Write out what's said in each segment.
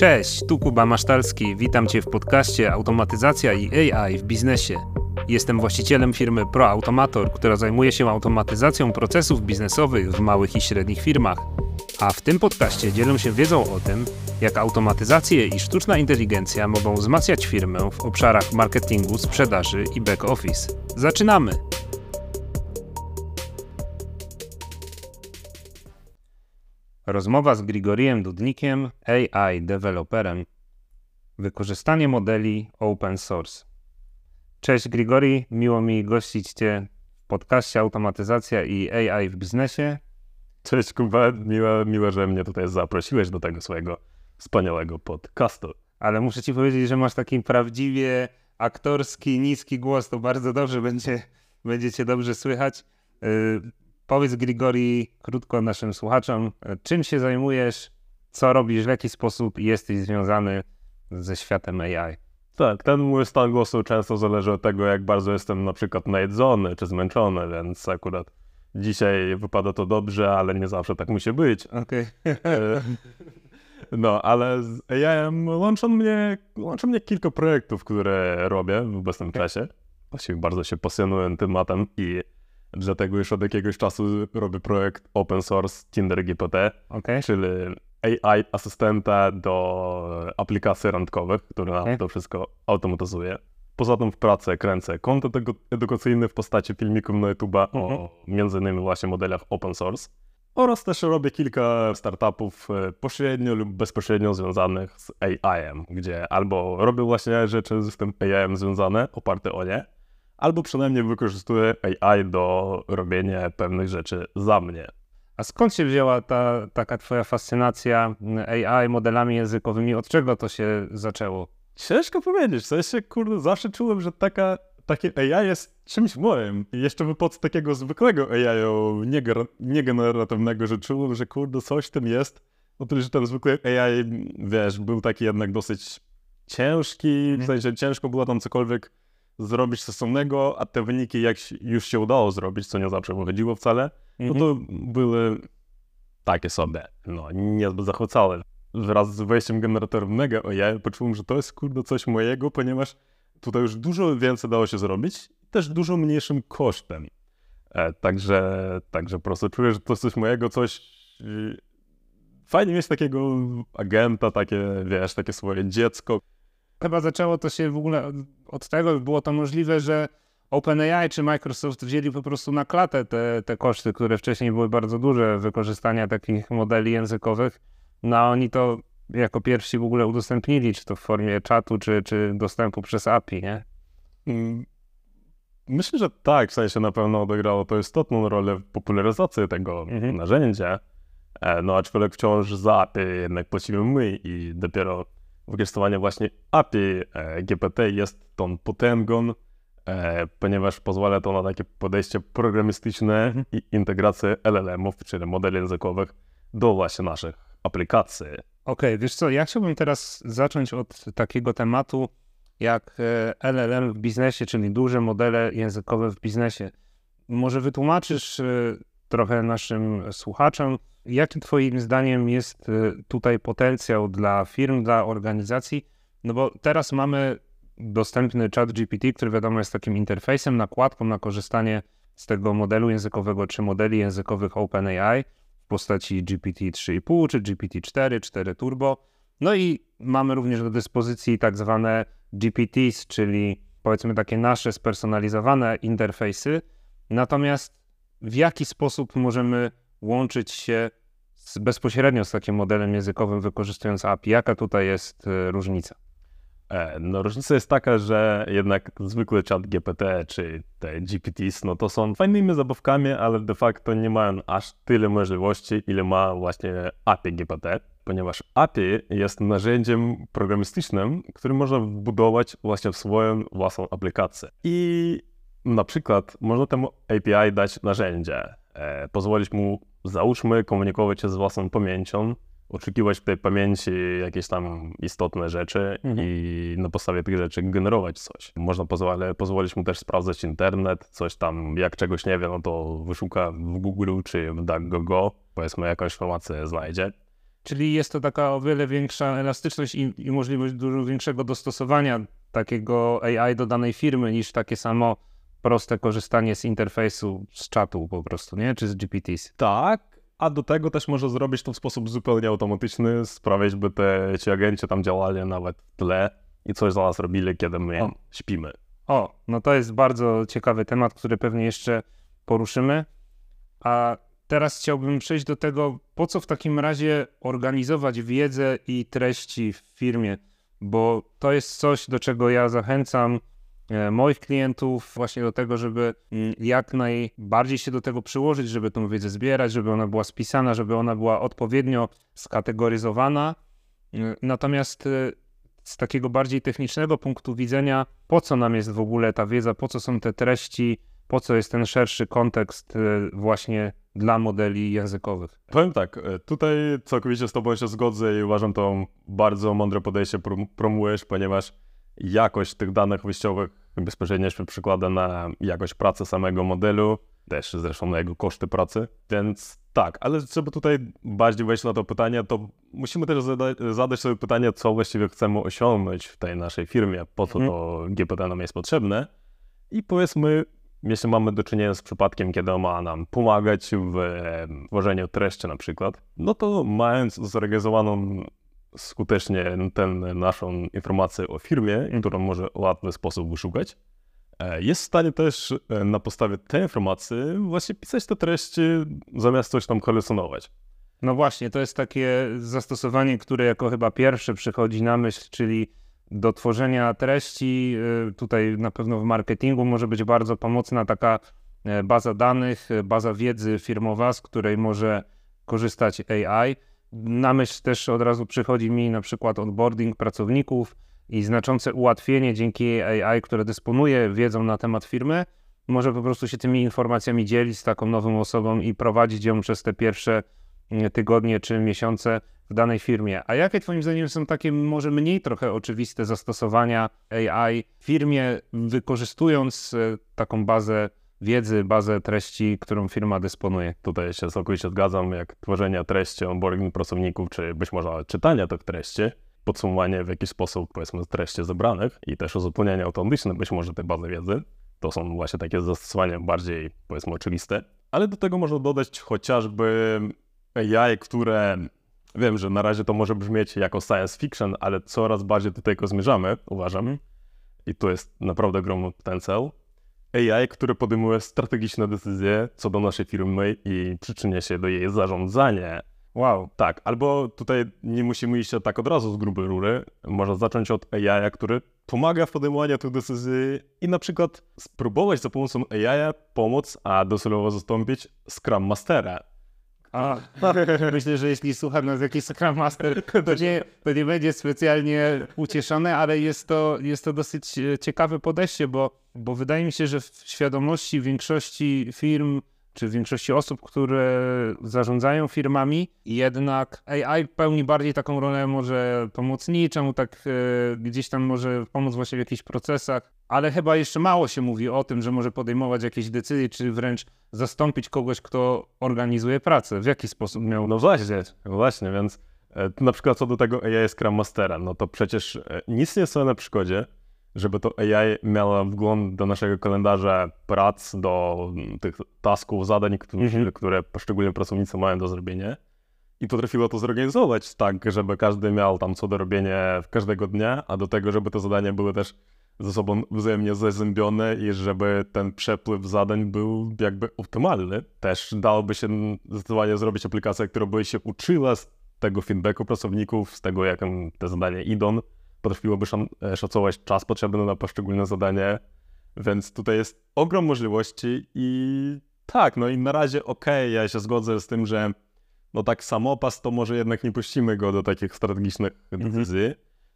Cześć, tu Kuba Masztalski. Witam Cię w podcaście Automatyzacja i AI w biznesie. Jestem właścicielem firmy ProAutomator, która zajmuje się automatyzacją procesów biznesowych w małych i średnich firmach. A w tym podcaście dzielę się wiedzą o tym, jak automatyzacje i sztuczna inteligencja mogą wzmacniać firmę w obszarach marketingu, sprzedaży i back office. Zaczynamy! Rozmowa z Grigoriem Dudnikiem, AI developerem. Wykorzystanie modeli open source. Cześć Grigori, miło mi gościć Cię w podcaście Automatyzacja i AI w biznesie. Cześć Kuba, miło, miło, że mnie tutaj zaprosiłeś do tego swojego wspaniałego podcastu. Ale muszę Ci powiedzieć, że masz taki prawdziwie aktorski, niski głos, to bardzo dobrze będzie, będzie Cię dobrze słychać. Yy, Powiedz Grigori krótko naszym słuchaczom, czym się zajmujesz, co robisz, w jaki sposób jesteś związany ze światem AI. Tak, ten mój stan głosu często zależy od tego, jak bardzo jestem na przykład najedzony czy zmęczony, więc akurat dzisiaj wypada to dobrze, ale nie zawsze tak musi być. Okej. Okay. no, ale z AI łączą mnie, łączą mnie kilka projektów, które robię w obecnym okay. czasie. Właściwie bardzo się pasjonuję tematem i Dlatego już od jakiegoś czasu robię projekt open source Tinder GPT, okay. czyli AI asystenta do aplikacji randkowych, który okay. to wszystko automatyzuje. Poza tym w pracy kręcę kontent edukacyjny w postaci filmików na YouTube o mhm. między innymi właśnie modelach open source. Oraz też robię kilka startupów e, pośrednio lub bezpośrednio związanych z AI-em, gdzie albo robię właśnie rzeczy z tym AI-em związane, oparte o nie, albo przynajmniej wykorzystuję AI do robienia pewnych rzeczy za mnie. A skąd się wzięła ta taka twoja fascynacja AI, modelami językowymi? Od czego to się zaczęło? Ciężko powiedzieć. W sensie, kurde, zawsze czułem, że taka, takie AI jest czymś moim. I jeszcze wypod takiego zwykłego AI, niegeneratywnego, że czułem, że kurde, coś w tym jest. O tyle, że ten zwykły AI, wiesz, był taki jednak dosyć ciężki, w mhm. sensie ciężko było tam cokolwiek zrobić sensownego, a te wyniki, jak już się udało zrobić, co nie zawsze wychodziło wcale, no to mhm. były takie sobie, no, niezbyt zachwycałe. Wraz z wejściem generatorowego ja poczułem, że to jest kurde coś mojego, ponieważ tutaj już dużo więcej dało się zrobić, też dużo mniejszym kosztem. E, także, także po prostu czuję, że to jest coś mojego, coś... Y, fajnie mieć takiego agenta, takie, wiesz, takie swoje dziecko, chyba zaczęło to się w ogóle od tego, było to możliwe, że OpenAI czy Microsoft wzięli po prostu na klatę te, te koszty, które wcześniej były bardzo duże wykorzystania takich modeli językowych. No a oni to jako pierwsi w ogóle udostępnili, czy to w formie czatu, czy, czy dostępu przez API, nie? Mm, myślę, że tak, w sensie na pewno odegrało to istotną rolę w popularyzacji tego mhm. narzędzia, e, no aczkolwiek wciąż za API jednak płacimy my i dopiero wykorzystywanie właśnie API e, GPT jest tą potęgą, e, ponieważ pozwala to na takie podejście programistyczne mhm. i integrację LLM-ów, czyli modeli językowych do właśnie naszych aplikacji. Okej, okay, wiesz co, ja chciałbym teraz zacząć od takiego tematu jak e, LLM w biznesie, czyli duże modele językowe w biznesie. Może wytłumaczysz trochę naszym słuchaczom, Jaki Twoim zdaniem jest y, tutaj potencjał dla firm, dla organizacji? No bo teraz mamy dostępny chat GPT, który wiadomo jest takim interfejsem, nakładką na korzystanie z tego modelu językowego czy modeli językowych OpenAI w postaci GPT 3,5 czy GPT 4, 4 Turbo. No i mamy również do dyspozycji tak zwane GPTs, czyli powiedzmy takie nasze spersonalizowane interfejsy. Natomiast w jaki sposób możemy łączyć się z, bezpośrednio z takim modelem językowym, wykorzystując API. Jaka tutaj jest y, różnica? E, no różnica jest taka, że jednak zwykły chat GPT czy te GPTs, no to są fajnymi zabawkami, ale de facto nie mają aż tyle możliwości, ile ma właśnie API GPT, ponieważ API jest narzędziem programistycznym, który można wbudować właśnie w swoją własną aplikację. I na przykład można temu API dać narzędzie, e, pozwolić mu załóżmy, komunikować się z własną pamięcią, oczekiwać w tej pamięci jakieś tam istotne rzeczy mhm. i na podstawie tych rzeczy generować coś. Można pozwoli, pozwolić mu też sprawdzać internet, coś tam, jak czegoś nie wie, no to wyszuka w Google czy w DuckDuckGo, powiedzmy jakąś informację znajdzie. Czyli jest to taka o wiele większa elastyczność i, i możliwość dużo większego dostosowania takiego AI do danej firmy niż takie samo proste korzystanie z interfejsu, z czatu po prostu, nie? Czy z GPTs. Tak, a do tego też może zrobić to w sposób zupełnie automatyczny, sprawić, by te ci agenci tam działali nawet w tle i coś za nas robili, kiedy my O. śpimy. O, no to jest bardzo ciekawy temat, który pewnie jeszcze poruszymy. A teraz chciałbym przejść do tego, po co w takim razie organizować wiedzę i treści w firmie, bo to jest coś, do czego ja zachęcam moich klientów właśnie do tego, żeby mm, jak najbardziej się do tego przyłożyć, żeby tą wiedzę zbierać, żeby ona była spisana, żeby ona była odpowiednio skategoryzowana. E, Natomiast e, z takiego bardziej technicznego punktu widzenia, po co nam jest w ogóle ta wiedza, po co są te treści, po co jest ten szerszy kontekst e, właśnie dla modeli językowych. Powiem tak, e, tutaj całkowicie z Tobą się zgodzę i uważam to bardzo mądre podejście prom- promujesz, ponieważ jakość tych danych wyjściowych bezpośrednio się przekłada na jakość pracy samego modelu, też zresztą na jego koszty pracy, więc tak, ale żeby tutaj bardziej wejść na to pytanie, to musimy też zada- zadać sobie pytanie, co właściwie chcemy osiągnąć w tej naszej firmie, po co Mhm. to GPT nam jest potrzebne i powiedzmy, jeśli mamy do czynienia z przypadkiem, kiedy ma nam pomagać w tworzeniu treści na przykład, no to mając zorganizowaną skutecznie ten, naszą informację o firmie, którą może w łatwy sposób wyszukać, e, jest w stanie też e, na podstawie tej informacji właśnie pisać te treści zamiast coś tam halucynować. No właśnie, to jest takie zastosowanie, które jako chyba pierwsze przychodzi na myśl, czyli do tworzenia treści. y, Tutaj na pewno w marketingu może być bardzo pomocna taka e, baza danych, e, baza wiedzy firmowa, z której może korzystać AI. Na myśl też od razu przychodzi mi na przykład onboarding pracowników i znaczące ułatwienie dzięki AI, które dysponuje wiedzą na temat firmy, może po prostu się tymi informacjami dzielić z taką nową osobą i prowadzić ją przez te pierwsze mm, tygodnie czy miesiące w danej firmie. A jakie Twoim zdaniem są takie może mniej trochę oczywiste zastosowania AI w firmie, wykorzystując e, taką bazę wiedzy, bazę treści, którą firma dysponuje? Tutaj się całkowicie zgadzam, jak tworzenie treści, onboarding pracowników, czy być może czytania tych treści, podsumowanie w jakiś sposób, powiedzmy, treści zebranych i też uzupełnianie automatyczne być może tej bazy wiedzy. To są właśnie takie zastosowania bardziej, powiedzmy, oczywiste. Ale do tego można dodać chociażby AI, które wiem, że na razie to może brzmieć jako science fiction, ale coraz bardziej do tego zmierzamy, uważam. I tu jest naprawdę ogromny potencjał. AI, które podejmuje strategiczne decyzje co do naszej firmy i przyczynia się do jej zarządzania. Wow, Tak, albo tutaj nie musimy iść tak od razu z grubej rury. Można zacząć od AI, który pomaga w podejmowaniu tych decyzji i na przykład spróbować za pomocą AI pomóc, a docelowo zastąpić Scrum Mastera. A, myślę, że jeśli słucha nas jakiś Scrum Master, to nie, to nie będzie specjalnie ucieszony, ale jest to, jest to dosyć e, ciekawe podejście, bo, bo wydaje mi się, że w świadomości większości firm, czy większości osób, które zarządzają firmami, jednak AI pełni bardziej taką rolę może pomocniczą, tak e, gdzieś tam może pomóc właśnie w jakichś procesach, ale chyba jeszcze mało się mówi o tym, że może podejmować jakieś decyzje, czy wręcz zastąpić kogoś, kto organizuje pracę. W jaki sposób miał No właśnie, właśnie, więc e, na przykład co do tego AI Scrum Mastera, no to przecież e, nic nie stoi na przeszkodzie, żeby to AI miało wgląd do naszego kalendarza prac, do tych tasków, zadań, które, Mhm. które poszczególni pracownicy mają do zrobienia i potrafiło to zorganizować tak, żeby każdy miał tam co do robienia każdego dnia, a do tego, żeby te zadania były też ze sobą wzajemnie zazębione i żeby ten przepływ zadań był jakby optymalny. Też dałoby się zdecydowanie zrobić aplikację, która by się uczyła z tego feedbacku pracowników, z tego jak te zadania idą. Potrafiłoby e, szacować czas potrzebny na poszczególne zadanie, więc tutaj jest ogrom możliwości i tak, no i na razie okej, ja się zgodzę z tym, że no tak samopas to może jednak nie puścimy go do takich strategicznych decyzji.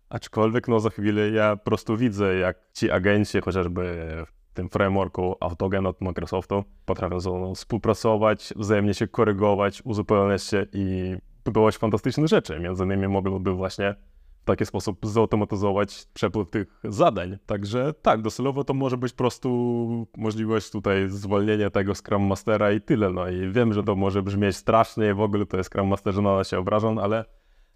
Aczkolwiek no za chwilę ja po prostu widzę, jak ci agenci chociażby w tym frameworku Autogen od Microsoftu potrafią ze sobą współpracować, wzajemnie się korygować, uzupełniać się i budować fantastyczne rzeczy. Między innymi mogłyby właśnie w taki sposób zautomatyzować przepływ tych zadań. Także tak, docelowo to może być po prostu możliwość tutaj zwolnienia tego Scrum Mastera i tyle. No i wiem, że to może brzmieć strasznie w ogóle to jest Scrum Master, że na się obrażam, ale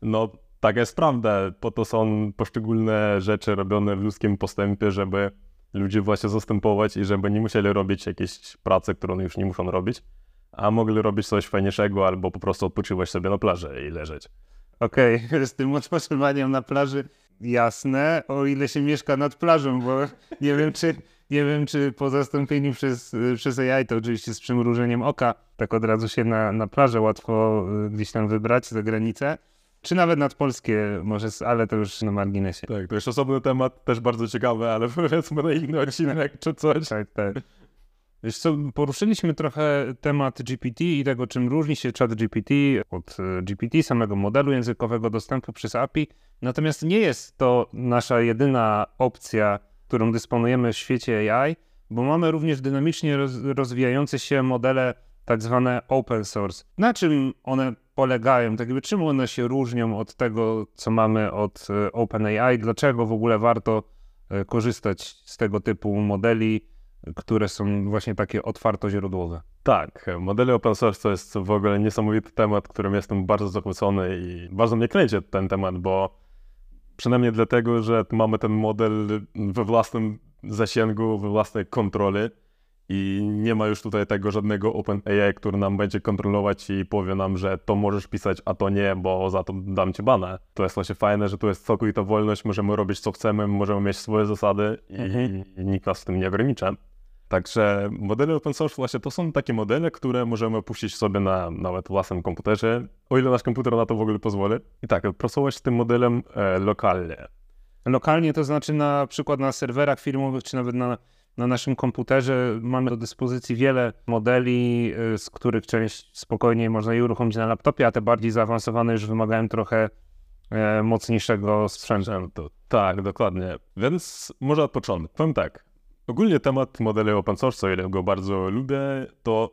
no tak jest prawda. Po to są poszczególne rzeczy robione w ludzkim postępie, żeby ludzi właśnie zastępować i żeby nie musieli robić jakiejś pracy, którą już nie muszą robić, a mogli robić coś fajniejszego albo po prostu odpoczywać sobie na plaży i leżeć. Okej, okay. z tym odpoczywaniem na plaży jasne, o ile się mieszka nad plażą, bo nie wiem, czy, nie wiem, czy po zastąpieniu przez, przez AI, to oczywiście z przymrużeniem oka, tak od razu się na, na plażę łatwo y, gdzieś tam wybrać za granicę. Czy nawet nadpolskie, może, ale to już na marginesie. Tak, to już osobny temat, też bardzo ciekawy, ale powiedzmy na inny odcinek czy coś. Tak, tak. Wiesz co, poruszyliśmy trochę temat GPT i tego, czym różni się chat GPT od e, GPT, samego modelu językowego dostępu przez API. Natomiast nie jest to nasza jedyna opcja, którą dysponujemy w świecie AI, bo mamy również dynamicznie roz, rozwijające się modele tak zwane open source. Na czym one polegają, tak jakby czym one się różnią od tego, co mamy od e, OpenAI, dlaczego w ogóle warto e, korzystać z tego typu modeli, które są właśnie takie otwartoźródłowe. Tak, modele open source to jest w ogóle niesamowity temat, którym jestem bardzo zachwycony i bardzo mnie kręci ten temat, bo przynajmniej dlatego, że mamy ten model we własnym zasięgu, we własnej kontroli i nie ma już tutaj tego żadnego OpenAI, który nam będzie kontrolować i powie nam, że to możesz pisać, a to nie, bo za to dam ci banę. To jest właśnie fajne, że tu jest całkowita wolność, możemy robić co chcemy, możemy mieć swoje zasady i, mhm. i nikt nas w tym nie ogranicza. Także modele open source właśnie to są takie modele, które możemy puścić sobie na nawet własnym komputerze, o ile nasz komputer na to w ogóle pozwoli. I tak, pracować z tym modelem e, lokalnie. Lokalnie to znaczy na przykład na serwerach firmowych, czy nawet na na naszym komputerze mamy do dyspozycji wiele modeli, y, z których część spokojnie można je uruchomić na laptopie, a te bardziej zaawansowane już wymagają trochę e, mocniejszego sprzętu. Tak, dokładnie. Więc może od początku. Powiem tak. Ogólnie temat modeli open source, o ile go bardzo lubię, to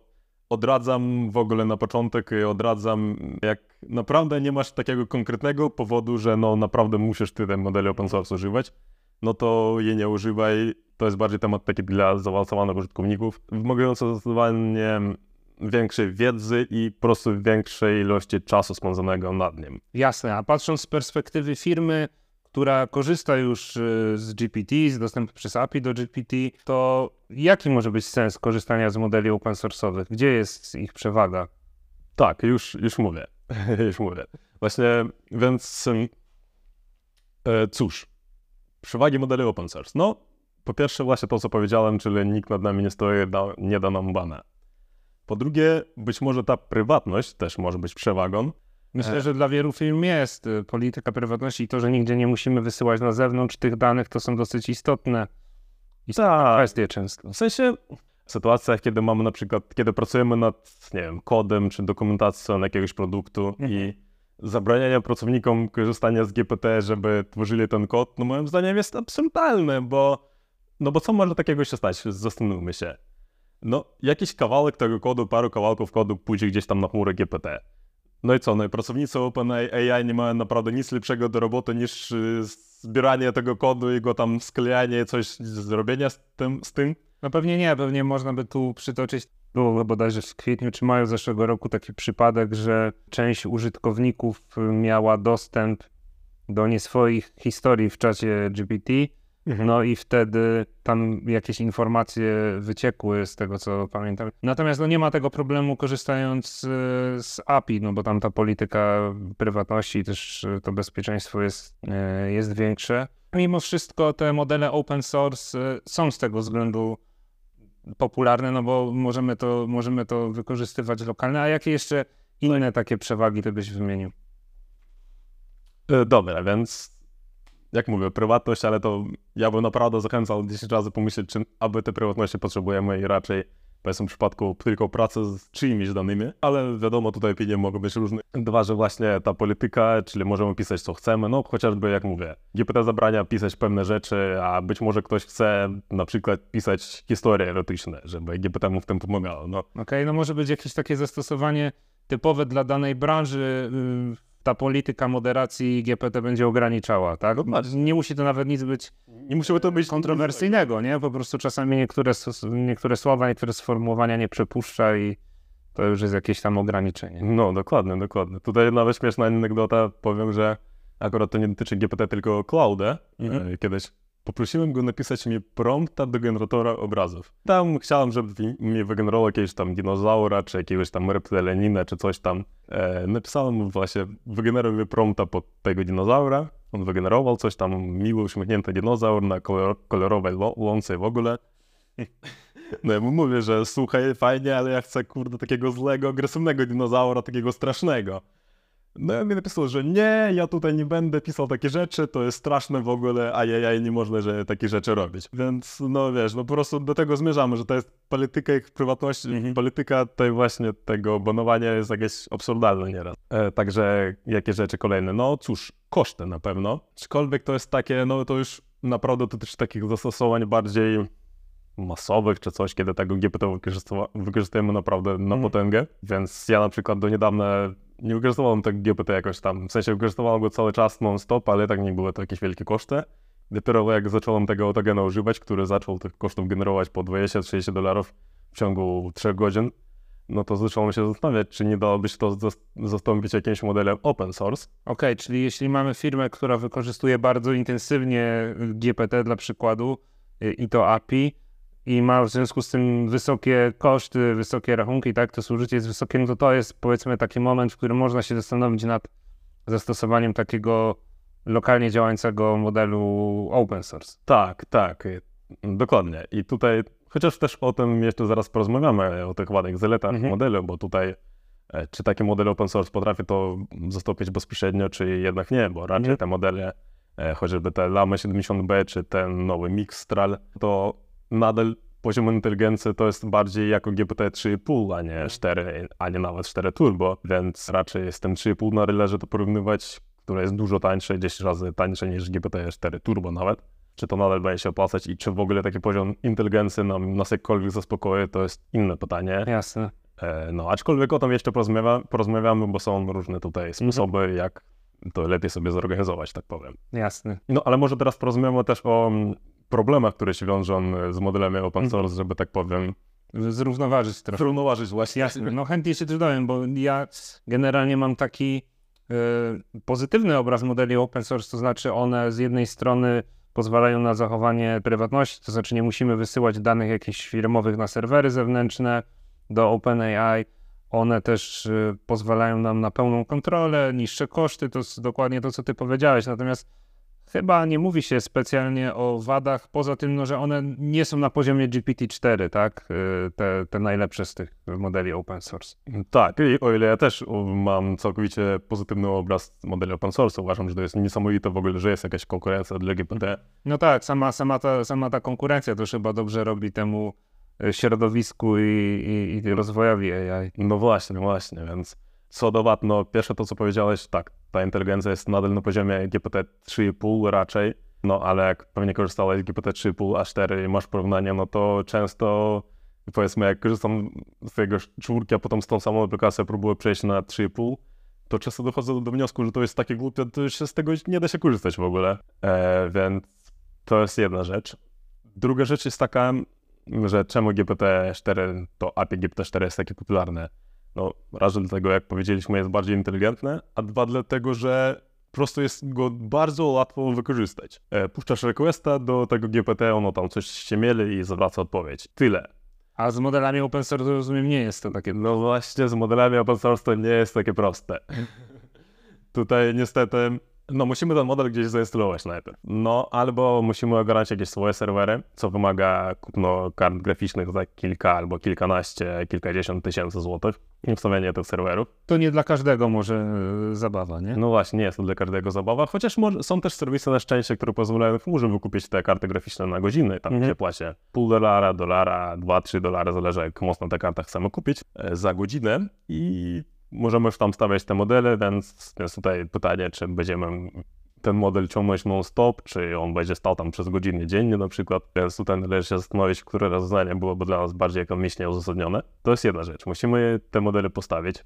odradzam w ogóle na początek i odradzam, jak naprawdę nie masz takiego konkretnego powodu, że no naprawdę musisz ty ten model open source używać, no to je nie używaj. To jest bardziej temat taki dla zaawansowanych użytkowników, wymagający zdecydowanie większej wiedzy i po prostu większej ilości czasu spędzonego nad nim. Jasne, a patrząc z perspektywy firmy, która korzysta już y, z GPT, z dostępu przez API do GPT, to jaki może być sens korzystania z modeli open source'owych? Gdzie jest ich przewaga? Tak, już, już mówię. już mówię. Właśnie, więc e, cóż, Przewagi modeli open source. No, po pierwsze właśnie to, co powiedziałem, czyli nikt nad nami nie stoi, da, nie da nam bana. Po drugie, być może ta prywatność też może być przewagą. Myślę, że dla wielu firm jest y, polityka prywatności i to, że nigdzie nie musimy wysyłać na zewnątrz tych danych, to są dosyć istotne, istotne tak. kwestie często. W sensie w sytuacjach, kiedy mamy na przykład, kiedy pracujemy nad, nie wiem, kodem czy dokumentacją jakiegoś produktu mhm. i zabraniania pracownikom korzystania z GPT, żeby tworzyli ten kod, no moim zdaniem jest absurdalne, bo no bo co może takiego się stać? Zastanówmy się. No, jakiś kawałek tego kodu, paru kawałków kodu pójdzie gdzieś tam na chmurę GPT. No i co, no i pracownicy OpenAI nie mają naprawdę nic lepszego do roboty niż y, zbieranie tego kodu i go tam sklejanie, coś zrobienia z tym, z tym? No pewnie nie, pewnie można by tu przytoczyć było bodajże w kwietniu czy maju zeszłego roku taki przypadek, że część użytkowników miała dostęp do nie swoich historii w czacie GPT. Mhm. No i wtedy tam jakieś informacje wyciekły z tego, co pamiętam. Natomiast no nie ma tego problemu korzystając z, z API, no bo tam ta polityka prywatności i też to bezpieczeństwo jest, e, jest większe. Mimo wszystko te modele open source e, są z tego względu popularne, no bo możemy to, możemy to wykorzystywać lokalnie. A jakie jeszcze inne takie przewagi ty byś wymienił? E, dobra, więc jak mówię, prywatność, ale to ja bym naprawdę zachęcał 10 razy pomyśleć, czy aby te prywatności potrzebujemy i raczej powiedzmy w przypadku tylko pracy z czyimiś danymi, ale wiadomo, tutaj opinie mogą być różne. Dwa, że właśnie ta polityka, czyli możemy pisać co chcemy, no chociażby jak mówię, GPT zabrania pisać pewne rzeczy, a być może ktoś chce na przykład pisać historie erotyczne, żeby GPT mu w tym pomagało. No. Okej, okay, no może być jakieś takie zastosowanie typowe dla danej branży, ta polityka moderacji GPT będzie ograniczała, tak? Nie musi to nawet nic być Nie musiało to być kontrowersyjnego, nie? Po prostu czasami niektóre, niektóre słowa, niektóre sformułowania nie przepuszcza i to już jest jakieś tam ograniczenie. No, dokładnie, dokładnie. Tutaj nawet śmieszna anegdota, powiem, że akurat to nie dotyczy GPT, tylko Clouda. Mhm. E, Kiedyś poprosiłem go napisać mi prompta do generatora obrazów. Tam chciałem, żeby mi wygenerował jakiegoś tam dinozaura, czy jakiegoś tam reptylianina, czy coś tam. E, napisałem mu właśnie, wygeneruj mi prompta pod tego dinozaura. On wygenerował coś tam, miły, uśmiechnięty dinozaur na kolor, kolorowej lo- łące w ogóle. No ja mu mówię, że słuchaj, fajnie, ale ja chcę, kurde, takiego złego, agresywnego dinozaura, takiego strasznego. No i on mi napisał, że nie, ja tutaj nie będę pisał takie rzeczy, to jest straszne w ogóle, a ja nie można, że takie rzeczy robić. Więc no wiesz, no po prostu do tego zmierzamy, że to jest polityka ich prywatności, polityka tej właśnie tego banowania jest jakieś absurdalne nieraz. E, także jakie rzeczy kolejne? No cóż, koszty na pewno. Aczkolwiek to jest takie, no to już naprawdę dotyczy takich zastosowań bardziej masowych czy coś, kiedy tego GPT wykorzystujemy naprawdę na Mhm. potęgę. Więc ja na przykład do niedawna nie wykorzystywałem tego GPT jakoś tam, w sensie wykorzystywałem go cały czas non-stop, ale tak nie były to jakieś wielkie koszty. Dopiero jak zacząłem tego autogena używać, który zaczął tych kosztów generować po 20-30 dolarów w ciągu 3 godzin, no to zacząłem się zastanawiać, czy nie dałoby się to zas- zastąpić jakimś modelem open source. Okej, czyli jeśli mamy firmę, która wykorzystuje bardzo intensywnie GPT dla przykładu y, i to API i ma w związku z tym wysokie koszty, wysokie rachunki, tak, to zużycie jest wysokie, no to to jest powiedzmy taki moment, w którym można się zastanowić nad zastosowaniem takiego lokalnie działającego modelu open source. Tak, tak, dokładnie. I tutaj, chociaż też o tym jeszcze zaraz porozmawiamy, o tych wadach, zaletach Mhm. modelu, bo tutaj e, czy takie modele open source potrafi to zastąpić bezpośrednio, czy jednak nie, bo raczej Mhm. te modele, e, chociażby te Lama 70B, czy ten nowy Mixtral, to nadal poziom inteligencji to jest bardziej jako GPT 3,5, a nie 4, a nie nawet 4 Turbo, więc raczej z tym 3,5 należy to porównywać, które jest dużo tańsze, 10 razy tańsze niż GPT 4 Turbo nawet. Czy to nadal będzie się opłacać i czy w ogóle taki poziom inteligencji nam nas jakkolwiek zaspokoi, to jest inne pytanie. Jasne. E, No, aczkolwiek o tym jeszcze porozmawia, porozmawiamy, bo są różne tutaj sposoby, jak to lepiej sobie zorganizować, tak powiem. Jasne. No, ale może teraz porozmawiamy też o mm, problemach, które się wiążą e, z modelami open source, żeby tak powiem, Zrównoważyć trochę. zrównoważyć właśnie. Jasne, no chętnie się też dowiem, bo ja generalnie mam taki e, pozytywny obraz modeli open source, to znaczy one z jednej strony pozwalają na zachowanie prywatności, to znaczy nie musimy wysyłać danych jakichś firmowych na serwery zewnętrzne do OpenAI. One też e, pozwalają nam na pełną kontrolę, niższe koszty, to jest dokładnie to, co ty powiedziałeś. Natomiast chyba nie mówi się specjalnie o wadach, poza tym, no, że one nie są na poziomie GPT-4, tak? E, Te, te najlepsze z tych modeli open source. Tak, i o ile ja też mam całkowicie pozytywny obraz modeli open source, uważam, że to jest niesamowite w ogóle, że jest jakaś konkurencja dla GPT. No tak, sama, sama, ta, sama ta konkurencja też chyba dobrze robi temu e, środowisku i, i, i rozwojowi AI. No właśnie, właśnie, więc co do wad, no pierwsze to, co powiedziałeś, tak, ta inteligencja jest nadal na poziomie GPT 3,5 raczej, no ale jak pewnie korzystałeś z GPT 3,5 a 4 i masz porównanie, no to często powiedzmy, jak korzystam z tego czwórki, a potem z tą samą aplikacją próbuję przejść na 3,5, to często dochodzę do wniosku, że to jest takie głupie, to już z tego nie da się korzystać w ogóle, e, więc to jest jedna rzecz. Druga rzecz jest taka, że czemu GPT-4, to API GPT-4 jest takie popularne. No, raz, dlatego, jak powiedzieliśmy, jest bardziej inteligentne, a dwa, dlatego, że po prostu jest go bardzo łatwo wykorzystać. E, puszczasz requesta do tego GPT, ono tam coś ściemieli i zwraca odpowiedź. Tyle. A z modelami open source rozumiem nie jest to takie. No właśnie, z modelami open source to nie jest takie proste. Tutaj niestety, no musimy ten model gdzieś zainstalować najpierw. No albo musimy ogarnąć jakieś swoje serwery, co wymaga kupno kart graficznych za kilka albo kilkanaście, kilkadziesiąt tysięcy złotych i wstawianie tych serwerów. To nie dla każdego może e, zabawa, nie? No właśnie, nie jest to dla każdego zabawa, chociaż może, są też serwisy na szczęście, które pozwalają chmurze wykupić te karty graficzne na godziny, tam Mhm. się płaci pół dolara, dolara, dwa, trzy dolary, zależy jak mocno te karty chcemy kupić e, za godzinę i możemy już tam stawiać te modele, więc jest tutaj pytanie, czy będziemy ten model ciągnąć non-stop, czy on będzie stał tam przez godzinę dziennie na przykład, więc tutaj należy się zastanowić, które rozwiązanie byłoby dla nas bardziej ekonomicznie uzasadnione. To jest jedna rzecz, musimy te modele postawić.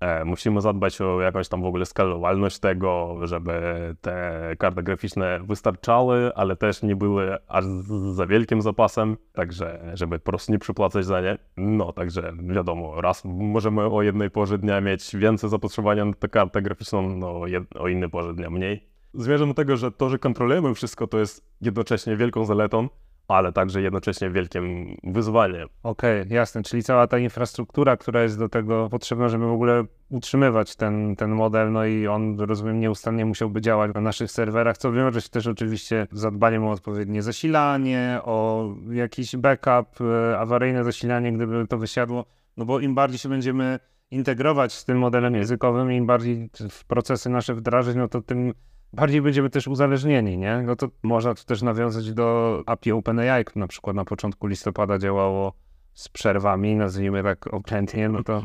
E, musimy zadbać o jakąś tam w ogóle skalowalność tego, żeby te karty graficzne wystarczały, ale też nie były aż za wielkim zapasem, także żeby po prostu nie przypłacać za nie. No, także wiadomo, raz możemy o jednej porze dnia mieć więcej zapotrzebowania na tę kartę graficzną, no o innej porze dnia mniej. Zmierzam do tego, że to, że kontrolujemy wszystko, to jest jednocześnie wielką zaletą, ale także jednocześnie wielkim wyzwaniem. Okej, jasne, czyli cała ta infrastruktura, która jest do tego potrzebna, żeby w ogóle utrzymywać ten, ten model, no i on, rozumiem, nieustannie musiałby działać na naszych serwerach, co wiąże się też oczywiście z zadbaniem o odpowiednie zasilanie, o jakiś backup, e, awaryjne zasilanie, gdyby to wysiadło, no bo im bardziej się będziemy integrować z tym modelem językowym, im bardziej w procesy nasze wdrażać, no to tym bardziej będziemy też uzależnieni, nie? No to można tu też nawiązać do API OpenAI, które na przykład na początku listopada działało z przerwami, nazwijmy tak okrętnie, no to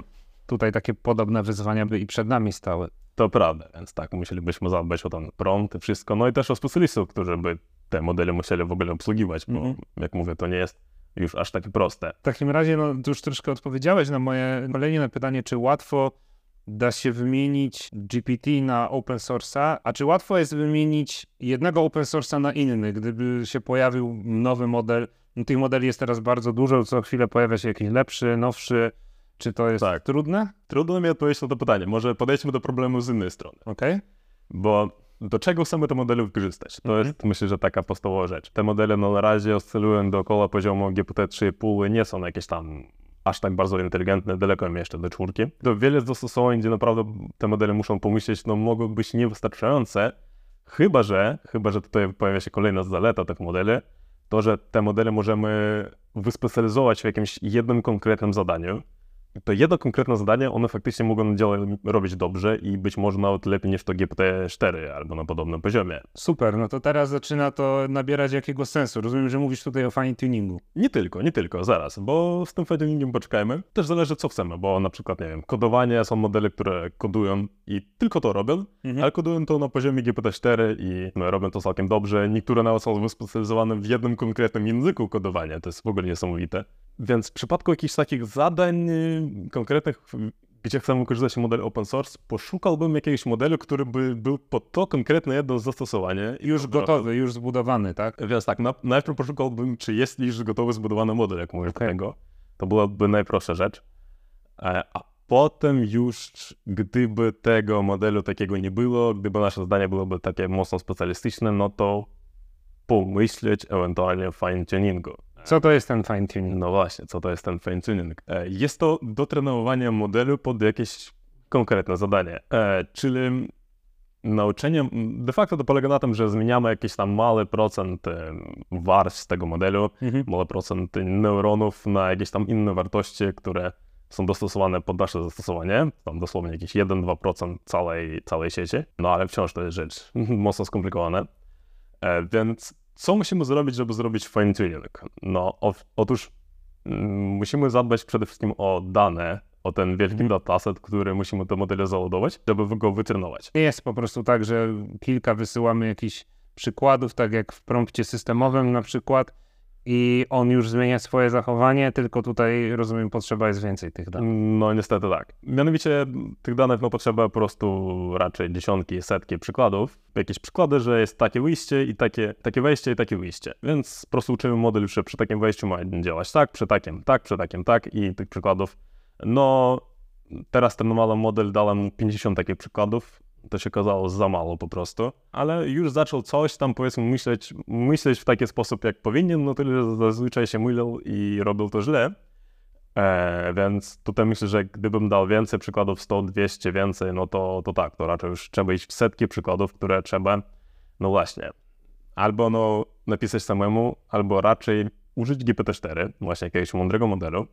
tutaj takie podobne wyzwania by i przed nami stały. To prawda, więc tak, musielibyśmy zadbać o ten prompt i wszystko, no i też o specjalistów, którzy by te modele musieli w ogóle obsługiwać, bo Mhm. jak mówię, to nie jest już aż takie proste. W takim razie, no już troszkę odpowiedziałeś na moje kolejne pytanie, czy łatwo da się wymienić GPT na open source'a, a czy łatwo jest wymienić jednego open source'a na inny, gdyby się pojawił nowy model, no, tych modeli jest teraz bardzo dużo, co chwilę pojawia się jakiś lepszy, nowszy, czy to jest Tak. trudne? Trudno mi odpowiedzieć na to pytanie, może podejdźmy do problemu z innej strony, Okej? bo do czego chcemy te modele wykorzystać? To Mhm. jest, myślę, że taka podstawowa rzecz. Te modele no, na razie oscylują dookoła poziomu GPT-3,5 i nie są jakieś tam aż tak bardzo inteligentne, daleko jeszcze do czwórki. To wiele zastosowań, gdzie naprawdę te modele muszą pomyśleć, no mogą być niewystarczające, chyba że, chyba że tutaj pojawia się kolejna zaleta tych modeli, to, że te modele możemy wyspecjalizować w jakimś jednym konkretnym zadaniu. To jedno konkretne zadanie, one faktycznie mogą działać, robić dobrze i być może nawet lepiej niż to GPT-4 albo na podobnym poziomie. Super, no to teraz zaczyna to nabierać jakiegoś sensu. Rozumiem, że mówisz tutaj o fine tuningu. Nie tylko, nie tylko, zaraz, bo z tym fine-tuningiem poczekajmy. Też zależy co chcemy, bo na przykład, nie wiem, kodowanie są modele, które kodują i tylko to robią, Mhm. ale kodują to na poziomie GPT-4 i no, robią to całkiem dobrze. Niektóre nawet są wyspecjalizowane w jednym konkretnym języku kodowania, to jest w ogóle niesamowite. Więc w przypadku jakichś takich zadań y, konkretnych, gdzie chcemy korzystać z modelu open source, poszukałbym jakiegoś modelu, który by był pod to konkretne jedno zastosowanie. Już gotowy, już zbudowany, tak? więc tak, na, najpierw poszukałbym, czy jest już gotowy zbudowany model, jak mówisz Okej. do tego. To byłaby najprostsza rzecz. E, A potem już, gdyby tego modelu takiego nie było, gdyby nasze zdanie byłoby takie mocno specjalistyczne, no to pomyśleć ewentualnie o fine-tuningu. Co to jest ten fine tuning? No właśnie, co to jest ten fine-tuning? E, Jest to dotrenowanie modelu pod jakieś konkretne zadanie. E, czyli nauczenie, de facto to polega na tym, że zmieniamy jakiś tam mały procent e, warstw tego modelu, Mhm. mały procent neuronów na jakieś tam inne wartości, które są dostosowane pod nasze zastosowanie. Tam dosłownie jakieś 1-2% całej, całej sieci. No ale wciąż to jest rzecz mocno skomplikowana. Więc co musimy zrobić, żeby zrobić fine tuning? No o, otóż mm, musimy zadbać przede wszystkim o dane, o ten wielki Mhm. dataset, który musimy te modele załadować, żeby go wytrenować. Nie jest po prostu tak, że kilka wysyłamy jakichś przykładów, tak jak w prompcie systemowym na przykład i on już zmienia swoje zachowanie, tylko tutaj rozumiem potrzeba jest więcej tych danych. No niestety tak. Mianowicie tych danych no potrzeba po prostu raczej dziesiątki, setki przykładów. Jakieś przykłady, że jest takie wyjście i takie, takie wejście i takie wyjście. Więc po prostu uczymy model, że przy takim wejściu ma działać tak, przy takim tak, przy takim tak i tych przykładów. No teraz trenowałem model, dałem mu 50 takich przykładów. To się okazało za mało po prostu, ale już zaczął coś tam powiedzmy myśleć, myśleć w taki sposób jak powinien, no tyle że zazwyczaj się mylał i robił to źle. E, więc tutaj myślę, że gdybym dał więcej przykładów, 100, 200 więcej, no to, to tak, to raczej już trzeba iść w setki przykładów, które trzeba, no właśnie, albo no napisać samemu, albo raczej użyć GPT-4, właśnie jakiegoś mądrego modelu,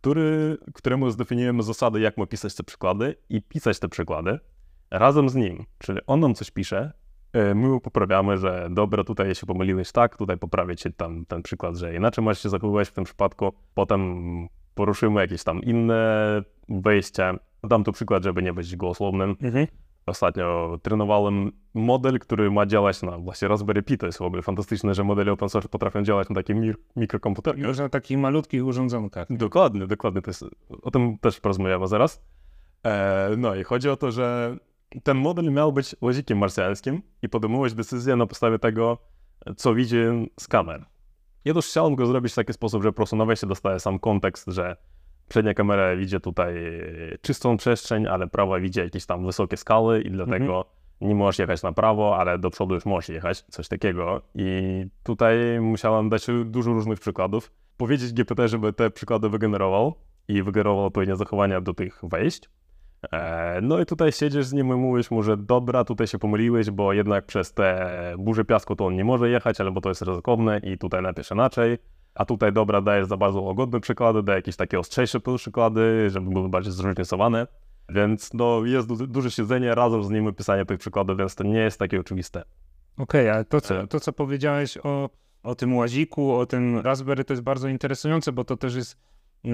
który, któremu zdefiniujemy zasady, jak ma pisać te przykłady i pisać te przykłady razem z nim, czyli on nam coś pisze, e, my mu poprawiamy, że dobra, tutaj się pomyliłeś tak, tutaj poprawię ci tam ten przykład, że inaczej masz się zachowywać w tym przypadku, potem poruszymy jakieś tam inne wejścia. Dam tu przykład, żeby nie być gołosłownym. Mhm. Ostatnio trenowałem model, który ma działać na właśnie Raspberry Pi. To jest w ogóle fantastyczne, że modele open source potrafią działać na takich mir- mikrokomputerkach. Już na takich malutkich urządzonkach. Dokładnie, dokładnie. To jest, o tym też porozmawiamy zaraz. E, no i chodzi o to, że ten model miał być łazikiem marsjańskim i podejmować decyzję na podstawie tego, co widzi z kamer. Ja też chciałem go zrobić w taki sposób, że po prostu na wejście dostaje sam kontekst, że przednia kamera widzi tutaj czystą przestrzeń, ale prawa widzi jakieś tam wysokie skały i dlatego Mhm. nie możesz jechać na prawo, ale do przodu już możesz jechać, coś takiego. I tutaj musiałem dać dużo różnych przykładów. Powiedzieć GPT, żeby te przykłady wygenerował i wygenerował odpowiednie zachowania do tych wejść. E, No i tutaj siedzisz z nim i mówisz mu, że dobra, tutaj się pomyliłeś, bo jednak przez te burze piasku to on nie może jechać, albo to jest ryzykowne i tutaj napisz inaczej. A tutaj dobra, dajesz za bardzo łagodne przykłady, daj jakieś takie ostrzejsze przykłady, żeby były bardziej zróżnicowane. Więc no, jest du- duże siedzenie razem z nim pisanie tych przykładów, więc to nie jest takie oczywiste. Okej, ale to co, E. to, co powiedziałeś o, o tym łaziku, o tym Raspberry, to jest bardzo interesujące, bo to też jest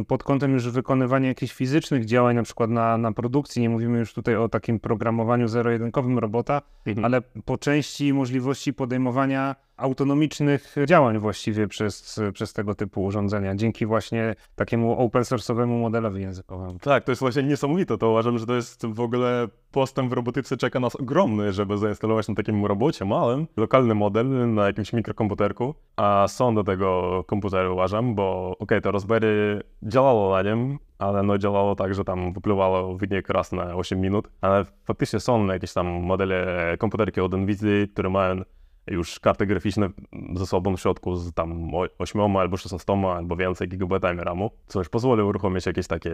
pod kątem już wykonywania jakichś fizycznych działań, na przykład na, na produkcji. Nie mówimy już tutaj o takim programowaniu zero-jedynkowym robota, ale po części możliwości podejmowania autonomicznych działań właściwie przez, przez tego typu urządzenia, dzięki właśnie takiemu open source'owemu modelowi językowemu. Tak, to jest właśnie niesamowite. To uważam, że to jest w ogóle postęp w robotyce czeka nas ogromny, żeby zainstalować na takim robocie małym lokalny model na jakimś mikrokomputerku, a są do tego komputery uważam, bo okej, to Raspberry działało na nim, ale no działało tak, że tam wypływało wynik raz na 8 minut, ale faktycznie są jakieś tam modele, komputerki od Nvidia, które mają już karty graficzne ze sobą w środku z tam 8 albo 16 albo więcej gigabajtami RAMu, co już pozwoli uruchomić jakiś taki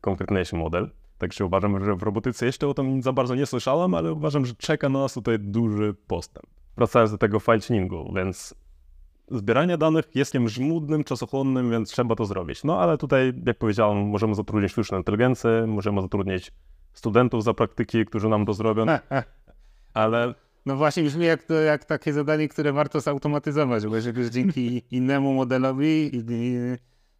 konkretniejszy model. Także uważam, że w robotyce jeszcze o tym za bardzo nie słyszałem, ale uważam, że czeka na nas tutaj duży postęp. Wracając do tego file tuningu, więc zbieranie danych jest tym żmudnym, czasochłonnym, więc trzeba to zrobić. No ale tutaj, jak powiedziałem, możemy zatrudnić sztuczną inteligencję, możemy zatrudnić studentów za praktyki, którzy nam to zrobią, ale No właśnie, brzmi jak, to, jak takie zadanie, które warto zautomatyzować, bo już dzięki innemu modelowi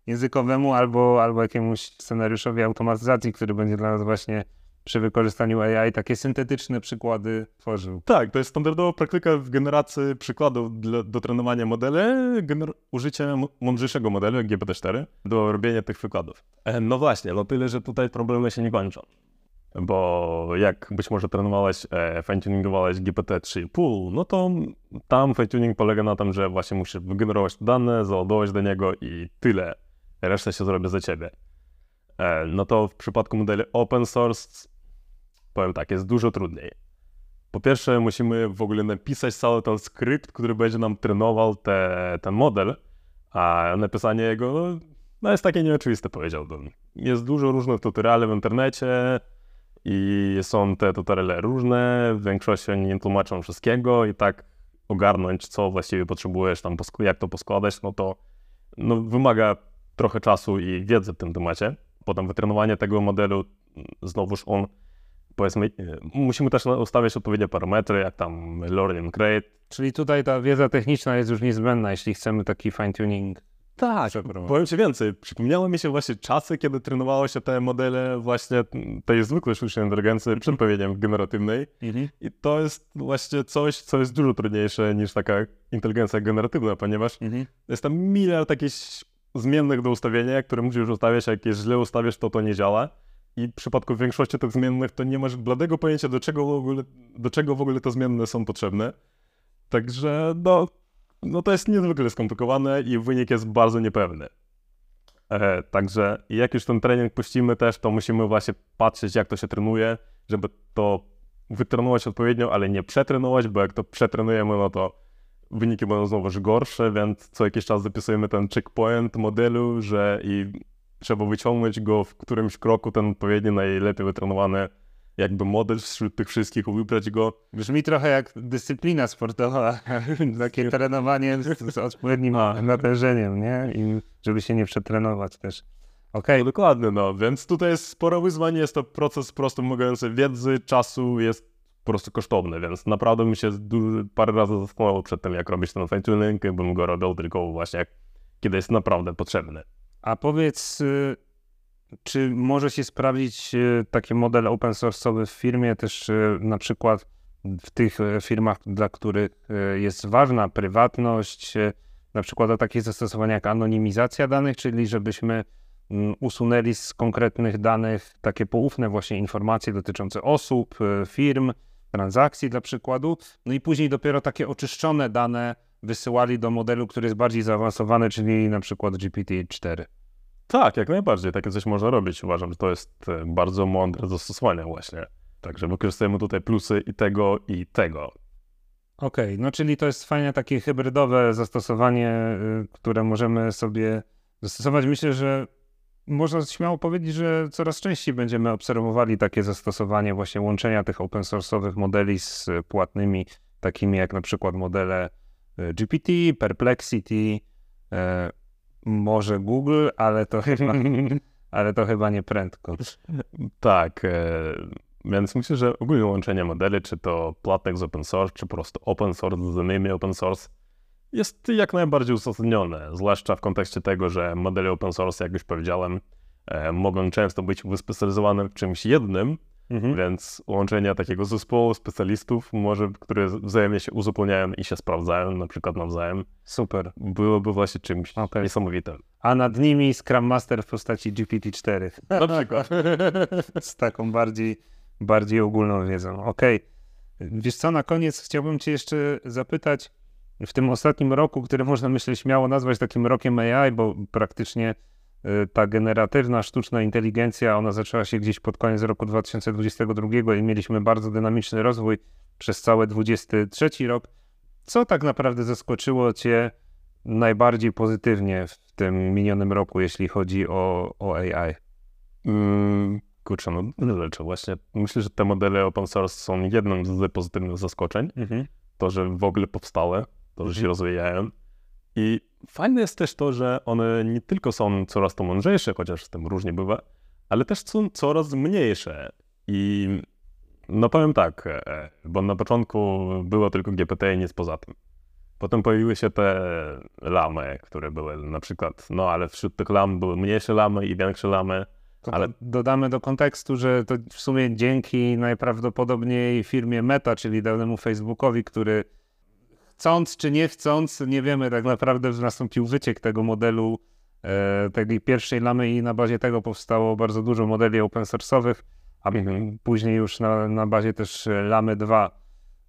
językowemu albo, albo jakiemuś scenariuszowi automatyzacji, który będzie dla nas właśnie przy wykorzystaniu AI takie syntetyczne przykłady tworzył. Tak, to jest standardowa praktyka w generacji przykładów dla, do trenowania modeli, gener- użycie mądrzejszego modelu, jak GPT-4, do robienia tych przykładów. E, No właśnie, no tyle, że tutaj problemy się nie kończą. Bo jak być może trenowałeś, e, fine-tuningowałeś GPT-3,5, no to tam fine-tuning polega na tym, że właśnie musisz wygenerować dane, załadować do niego i tyle. Reszta się zrobi za ciebie. E, no to w przypadku modeli open source, powiem tak, jest dużo trudniej. Po pierwsze, musimy w ogóle napisać cały ten skrypt, który będzie nam trenował te, ten model, a napisanie jego no, no jest takie nieoczywiste, powiedziałbym. Jest dużo różnych tutoriali w internecie i są te tutoriale różne, w większości oni nie tłumaczą wszystkiego i tak ogarnąć, co właściwie potrzebujesz, tam jak to poskładać, no to no, wymaga trochę czasu i wiedzy w tym temacie. Potem wytrenowanie tego modelu, znowuż on powiedzmy, e, musimy też ustawiać odpowiednie parametry, jak tam learning rate. Czyli tutaj ta wiedza techniczna jest już niezbędna, jeśli chcemy taki fine-tuning Tak, powiem Ci więcej. Przypomniały mi się właśnie czasy, kiedy trenowało się te modele właśnie tej zwykłej sztucznej inteligencji przed powiedzeniem generatywnej. I to jest właśnie coś, co jest dużo trudniejsze niż taka inteligencja generatywna, ponieważ jest tam miliard jakichś zmiennych do ustawienia, które musisz ustawiać, a jak je źle ustawisz, to to nie działa. I w przypadku większości tych zmiennych to nie masz bladego pojęcia, do czego w ogóle, do czego w ogóle te zmienne są potrzebne. Także no, no to jest niezwykle skomplikowane i wynik jest bardzo niepewny. E, także jak już ten trening puścimy też, to musimy właśnie patrzeć, jak to się trenuje, żeby to wytrenować odpowiednio, ale nie przetrenować, bo jak to przetrenujemy, no to wyniki będą znowuż gorsze, więc co jakiś czas zapisujemy ten checkpoint modelu, że i trzeba wyciągnąć go w którymś kroku, ten odpowiedni, najlepiej wytrenowany jakby model wśród tych wszystkich, wybrać go. Brzmi trochę jak dyscyplina sportowa, takie trenowanie z, z odpowiednim A. natężeniem, nie? I żeby się nie przetrenować też. Okej, No dokładnie, no, więc tutaj jest sporo wyzwań, jest to proces po prostu wymagający wiedzy, czasu, jest po prostu kosztowny, więc naprawdę mi się duży, parę razy zastanawiał przed tym, jak robić ten fine-tuning, bym go robił tylko właśnie jak, kiedy jest naprawdę potrzebny. a powiedz, y, czy może się sprawdzić y, taki model open source'owy w firmie, też y, na przykład w tych y, firmach, dla których jest ważna prywatność, na przykład o takie zastosowania jak anonimizacja danych, czyli żebyśmy mm, usunęli z konkretnych danych takie poufne właśnie informacje dotyczące osób, firm, transakcji dla przykładu, no i później dopiero takie oczyszczone dane wysyłali do modelu, który jest bardziej zaawansowany, czyli na przykład GPT-4. Tak, jak najbardziej. Takie coś można robić. Uważam, że to jest e, bardzo mądre zastosowanie właśnie. Także wykorzystujemy tutaj plusy i tego, i tego. Okej, no czyli to jest fajne takie hybrydowe zastosowanie, y, które możemy sobie zastosować. Myślę, że można śmiało powiedzieć, że coraz częściej będziemy obserwowali takie zastosowanie właśnie łączenia tych open source'owych modeli z płatnymi, takimi jak na przykład modele y, GPT, Perplexity, e, może Google, ale to chyba, ale to chyba nie prędko. Tak, e, więc myślę, że ogólnie łączenie modeli, czy to płatnych z open source, czy po prostu open source z innymi open source, jest jak najbardziej uzasadnione, zwłaszcza w kontekście tego, że modele open source, jak już powiedziałem, e, mogą często być wyspecjalizowane w czymś jednym, Mhm. więc łączenie takiego zespołu specjalistów, może, które wzajemnie się uzupełniają i się sprawdzają, na przykład nawzajem, Super. byłoby właśnie czymś Okej. niesamowitym. A nad nimi Scrum Master w postaci GPT-4. Na przykład. z taką bardziej, bardziej ogólną wiedzą. Okej. Wiesz co, na koniec chciałbym cię jeszcze zapytać, w tym ostatnim roku, który można myślę śmiało nazwać takim rokiem AI, bo praktycznie ta generatywna sztuczna inteligencja, ona zaczęła się gdzieś pod koniec roku 2022 i mieliśmy bardzo dynamiczny rozwój przez cały 2023 rok. Co tak naprawdę zaskoczyło cię najbardziej pozytywnie w tym minionym roku, jeśli chodzi o, o AI? Mm, kurczę, no tyle rzeczy właśnie. Myślę, że te modele open source są jednym z pozytywnych zaskoczeń. Mhm. To, że w ogóle powstałe, to, że się Mhm. rozwijają. I fajne jest też to, że one nie tylko są coraz to mądrzejsze, chociaż z tym różnie bywa, ale też są coraz mniejsze. I no powiem tak, e, bo na początku było tylko GPT i nic poza tym. Potem pojawiły się te lamy, które były na przykład, no ale wśród tych lam były mniejsze lamy i większe lamy. Ale dodamy do kontekstu, że to w sumie dzięki najprawdopodobniej firmie Meta, czyli dawnemu Facebookowi, który chcąc czy nie chcąc, nie wiemy tak naprawdę, że nastąpił wyciek tego modelu, e, tej pierwszej lamy i na bazie tego powstało bardzo dużo modeli open source'owych, a Mhm. później już na, na bazie też lamy 2,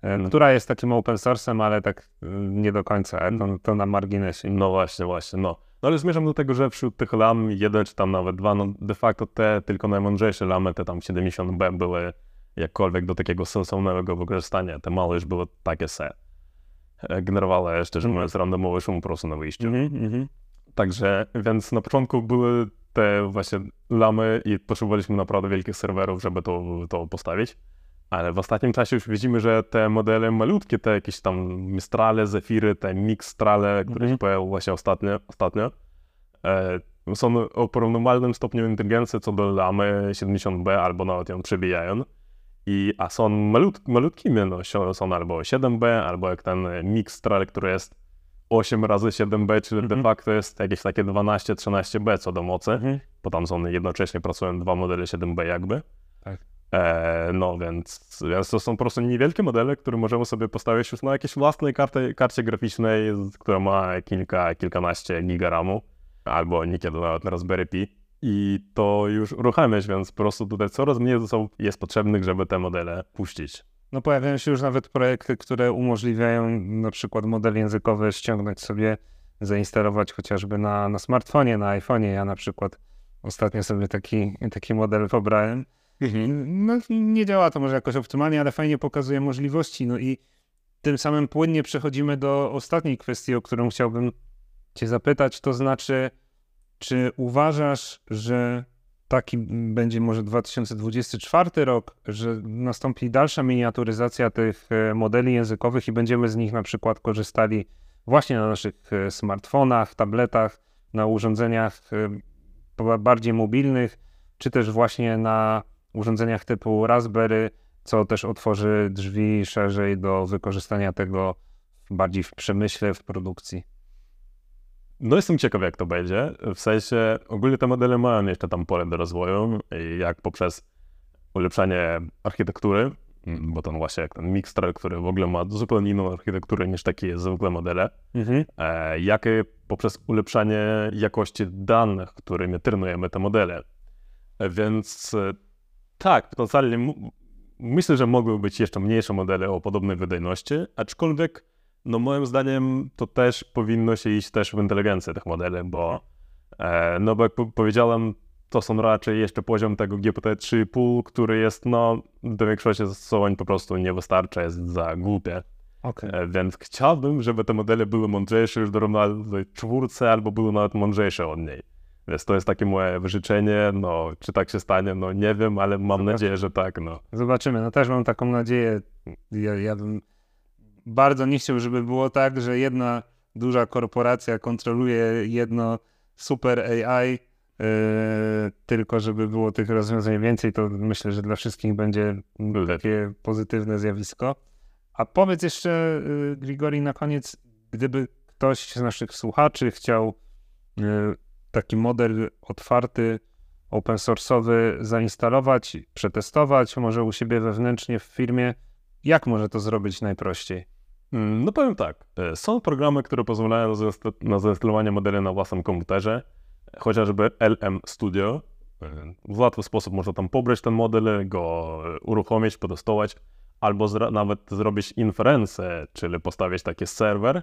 e, Mhm. która jest takim open source'em, ale tak e, nie do końca, e, to, to na marginesie. No właśnie, właśnie, no. No ale zmierzam do tego, że wśród tych lam jeden czy tam nawet dwa, no de facto te tylko najmądrzejsze lamy, te tam 70B były jakkolwiek do takiego sensownego wykorzystania. Te małe już były takie se. E, Generowały, szczerze Mhm. mówiąc, randomowy szum po prostu na wyjściu. Mhm, mhm. Także, więc na początku były te właśnie lamy i potrzebowaliśmy naprawdę wielkich serwerów, żeby to, to postawić. Ale w ostatnim czasie już widzimy, że te modele malutkie, te jakieś tam Mistrale, Zefiry, te Mixtrale, które się pojawiły właśnie ostatnio, ostatnio e, są o porównywalnym stopniu inteligencji co do lamy 70B albo nawet ją przebijają. I, a są malut, malutkimi, no, są albo 7B, albo jak ten Mixtral, który jest 8 razy 7B, czyli de Mhm. facto jest jakieś takie 12-13B co do mocy, Mhm. bo tam są jednocześnie pracują dwa modele 7B jakby. Tak. E, no więc, więc to są po prostu niewielkie modele, które możemy sobie postawić już na jakiejś własnej karcie, karcie graficznej, która ma kilka, kilkanaście giga RAMu, albo niekiedy nawet na Raspberry Pi. I to już uruchamiać, więc po prostu tutaj coraz mniej zasobów jest potrzebnych, żeby te modele puścić. No pojawiają się już nawet projekty, które umożliwiają na przykład model językowy ściągnąć sobie, zainstalować chociażby na, na smartfonie, na iPhone'ie. Ja na przykład ostatnio sobie taki, taki model pobrałem. No nie działa to może jakoś optymalnie, ale fajnie pokazuje możliwości. No i tym samym płynnie przechodzimy do ostatniej kwestii, o którą chciałbym cię zapytać, to znaczy, czy uważasz, że taki będzie może 2024 rok, że nastąpi dalsza miniaturyzacja tych e, modeli językowych i będziemy z nich na przykład korzystali właśnie na naszych e, smartfonach, tabletach, na urządzeniach e, ba- bardziej mobilnych, czy też właśnie na urządzeniach typu Raspberry, co też otworzy drzwi szerzej do wykorzystania tego bardziej w przemyśle, w produkcji. No jestem ciekaw, jak to będzie. W sensie, ogólnie te modele mają jeszcze tam pole do rozwoju, jak poprzez ulepszanie architektury, mm, bo ten właśnie jak ten Mixtral, który w ogóle ma zupełnie inną architekturę niż takie zwykłe modele, Mhm. e, jak poprzez ulepszanie jakości danych, którymi trenujemy te modele. Więc e, tak, potencjalnie myślę, że mogły być jeszcze mniejsze modele o podobnej wydajności, aczkolwiek no moim zdaniem to też powinno się iść też w inteligencję tych modeli, bo e, no bo jak powiedziałem, to są raczej jeszcze poziom tego GPT-3,5, który jest no do większości zastosowań po prostu nie wystarcza, jest za głupie. Okay. E, więc chciałbym, żeby te modele były mądrzejsze już do Ronaldo czwórce, albo były nawet mądrzejsze od niej. Więc to jest takie moje życzenie, no czy tak się stanie, no nie wiem, ale mam Zobaczymy. nadzieję, że tak, no. Zobaczymy, no też mam taką nadzieję, ja, ja bym bardzo nie chciał, żeby było tak, że jedna duża korporacja kontroluje jedno super AI, yy, tylko żeby było tych rozwiązań więcej, to myślę, że dla wszystkich będzie takie pozytywne zjawisko. A powiedz jeszcze, yy, Grigori, na koniec, gdyby ktoś z naszych słuchaczy chciał yy, taki model otwarty, open source'owy zainstalować, przetestować, może u siebie wewnętrznie w firmie, jak może to zrobić najprościej? Mm, no powiem tak, e, są programy, które pozwalają na zainstalowanie modeli na własnym komputerze, chociażby LM Studio. E, w łatwy sposób można tam pobrać ten model, go uruchomić, potestować, albo nawet zrobić inferencję, czyli postawić taki serwer,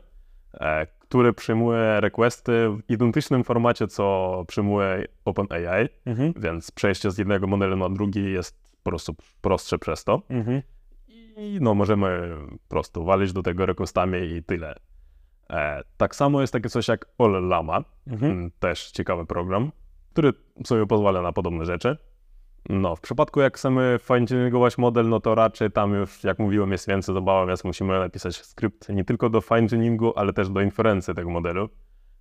e, który przyjmuje requesty w identycznym formacie, co przyjmuje OpenAI, mhm. więc przejście z jednego modelu na drugi jest po prostu prostsze przez to. Mhm i no możemy po prostu walić do tego requestami i tyle. E, tak samo jest takie coś jak All Lama, mhm. Mm, też ciekawy program, który sobie pozwala na podobne rzeczy. No, w przypadku jak chcemy fine-tuningować model, no to raczej tam już, jak mówiłem, jest więcej zabawa, więc musimy napisać skrypt nie tylko do fine-tuningu, ale też do inferencji tego modelu,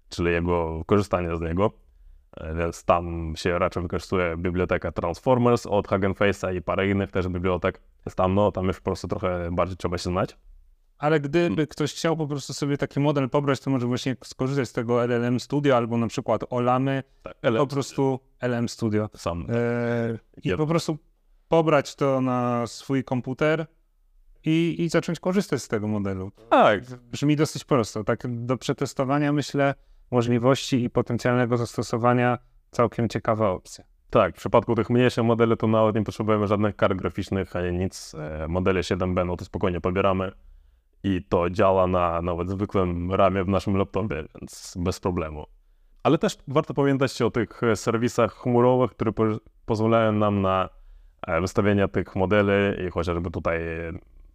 czyli jego korzystania z niego. E, więc tam się raczej wykorzystuje biblioteka Transformers od Hugging Face'a i parę innych też bibliotek. Tam, no, tam już po prostu trochę bardziej trzeba się znać. Ale gdyby hmm. ktoś chciał po prostu sobie taki model pobrać, to może właśnie skorzystać z tego LLM Studio albo na przykład Olamy, tak, po prostu LM Studio. Sam. E, I po prostu pobrać to na swój komputer i, i zacząć korzystać z tego modelu. Tak. Brzmi dosyć prosto. Tak do przetestowania myślę możliwości i potencjalnego zastosowania całkiem ciekawa opcja. Tak, w przypadku tych mniejszych modeli to nawet nie potrzebujemy żadnych kart graficznych ani nic. E, modele 7B no to spokojnie pobieramy i to działa na nawet zwykłym ramie w naszym laptopie, więc bez problemu. Ale też warto pamiętać o tych serwisach chmurowych, które po pozwalają nam na e, wystawienie tych modeli i chociażby tutaj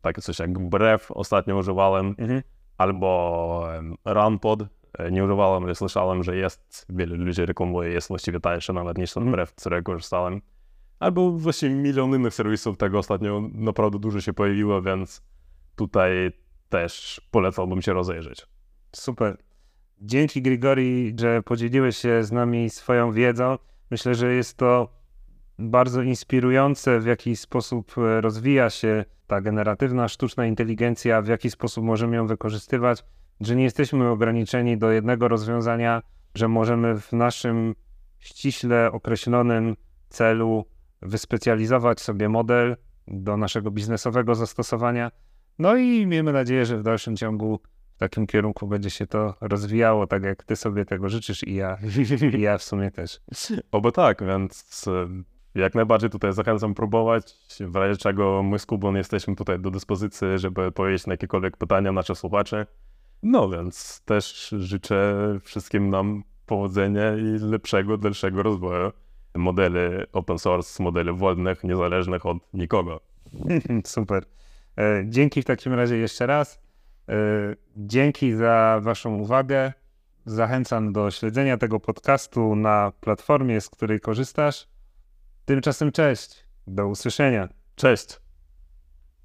takie coś jak Brew ostatnio używałem, mhm. albo Runpod, nie używałem, ale słyszałem, że jest, wiele ludzi reklamuje, jest właściwie tańsze nawet niż ten mhm. brew, z którego korzystałem. Albo właściwie milion innych serwisów tego ostatnio naprawdę dużo się pojawiło, więc tutaj też polecałbym się rozejrzeć. Super. Dzięki Grigori, że podzieliłeś się z nami swoją wiedzą. Myślę, że jest to bardzo inspirujące, w jaki sposób e, rozwija się ta generatywna sztuczna inteligencja, w jaki sposób możemy ją wykorzystywać że nie jesteśmy ograniczeni do jednego rozwiązania, że możemy w naszym ściśle określonym celu wyspecjalizować sobie model do naszego biznesowego zastosowania. No i miejmy nadzieję, że w dalszym ciągu w takim kierunku będzie się to rozwijało, tak jak ty sobie tego życzysz i ja, i ja w sumie też. Oby tak, więc e, jak najbardziej tutaj zachęcam próbować, w razie czego my z Kubą jesteśmy tutaj do dyspozycji, żeby odpowiedzieć na jakiekolwiek pytania naszych słuchaczy. No więc też życzę wszystkim nam powodzenia i lepszego, dalszego rozwoju modeli open source, modeli wolnych, niezależnych od nikogo. Super. E, dzięki w takim razie jeszcze raz. E, dzięki za Waszą uwagę. Zachęcam do śledzenia tego podcastu na platformie, z której korzystasz. Tymczasem cześć. Do usłyszenia. Cześć.